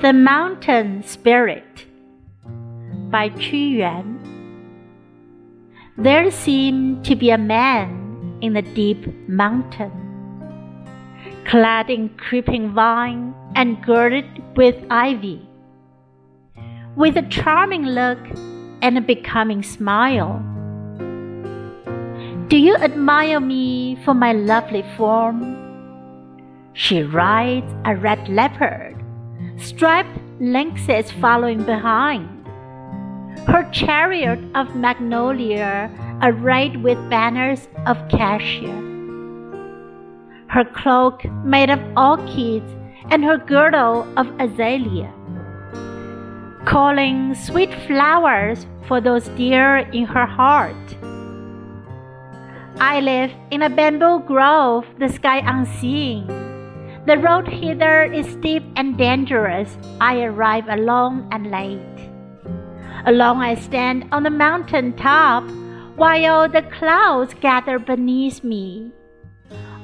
The Mountain Spirit by Qu Yuan. There seemed to be a man in the deep mountain, clad in creeping vine and girded with ivy, with a charming look and a becoming smile. Do you admire me for my lovely form? She rides a red leopard striped lynxes following behind. Her chariot of magnolia arrayed with banners of cassia. Her cloak made of orchids and her girdle of azalea. Calling sweet flowers for those dear in her heart. I live in a bamboo grove, the sky unseeing the road hither is steep and dangerous. I arrive alone and late. Alone I stand on the mountain top, while the clouds gather beneath me.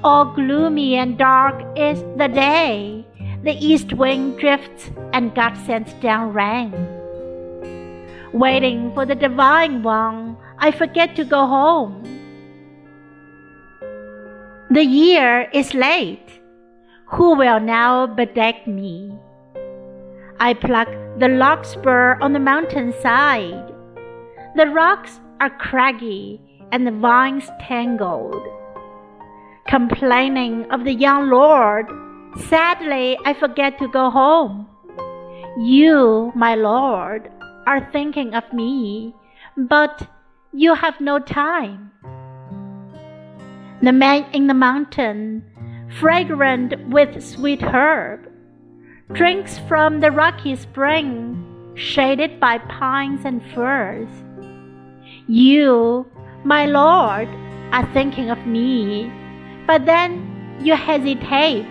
All gloomy and dark is the day. The east wind drifts and God sends down rain. Waiting for the divine one, I forget to go home. The year is late who will now bedeck me? I pluck the larkspur on the mountain side. The rocks are craggy and the vines tangled. Complaining of the young lord, sadly I forget to go home. You, my lord, are thinking of me, but you have no time. The man in the mountain fragrant with sweet herb, drinks from the rocky spring, shaded by pines and firs. You, my lord, are thinking of me, but then you hesitate.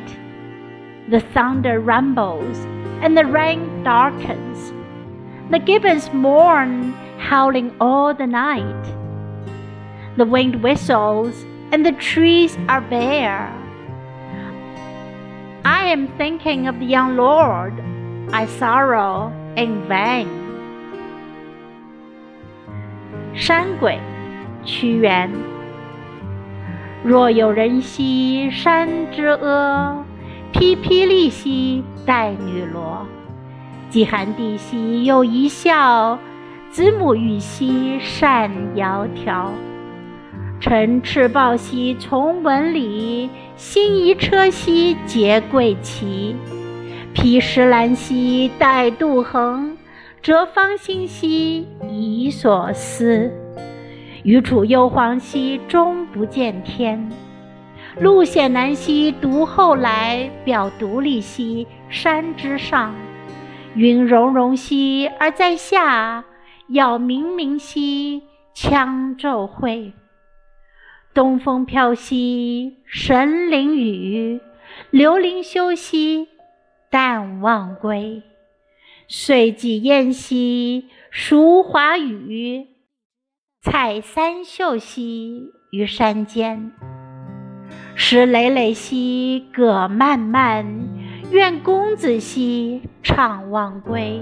The thunder rumbles and the rain darkens. The gibbons mourn, howling all the night. The wind whistles and the trees are bare. I am thinking of the young lord. I sorrow in vain. 山鬼，屈原。若有人兮山之阿，披霹雳兮带女萝。饥寒地兮又一笑，子母予兮善窈窕。乘赤豹兮从文里，新移车兮结桂旗。披石兰兮带杜衡，折芳馨兮以所思。余处幽篁兮终不见天，路险难兮独后来。表独立兮山之上，云容容兮而在下，杳冥冥兮羌昼晦。东风飘兮神灵雨，流林休兮淡忘归。岁既晏兮孰华予，采三秀兮于山间。石累累兮葛蔓蔓，愿公子兮怅忘归。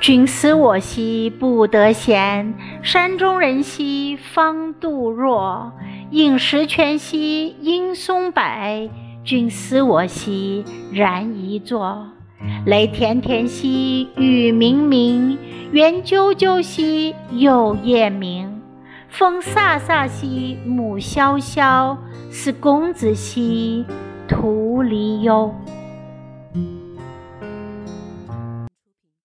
君思我兮不得闲，山中人兮方度若。饮石泉兮阴松柏，君思我兮然一坐。雷田田兮雨冥冥，猿啾啾兮又夜鸣。风飒飒兮木萧萧，思公子兮徒离忧。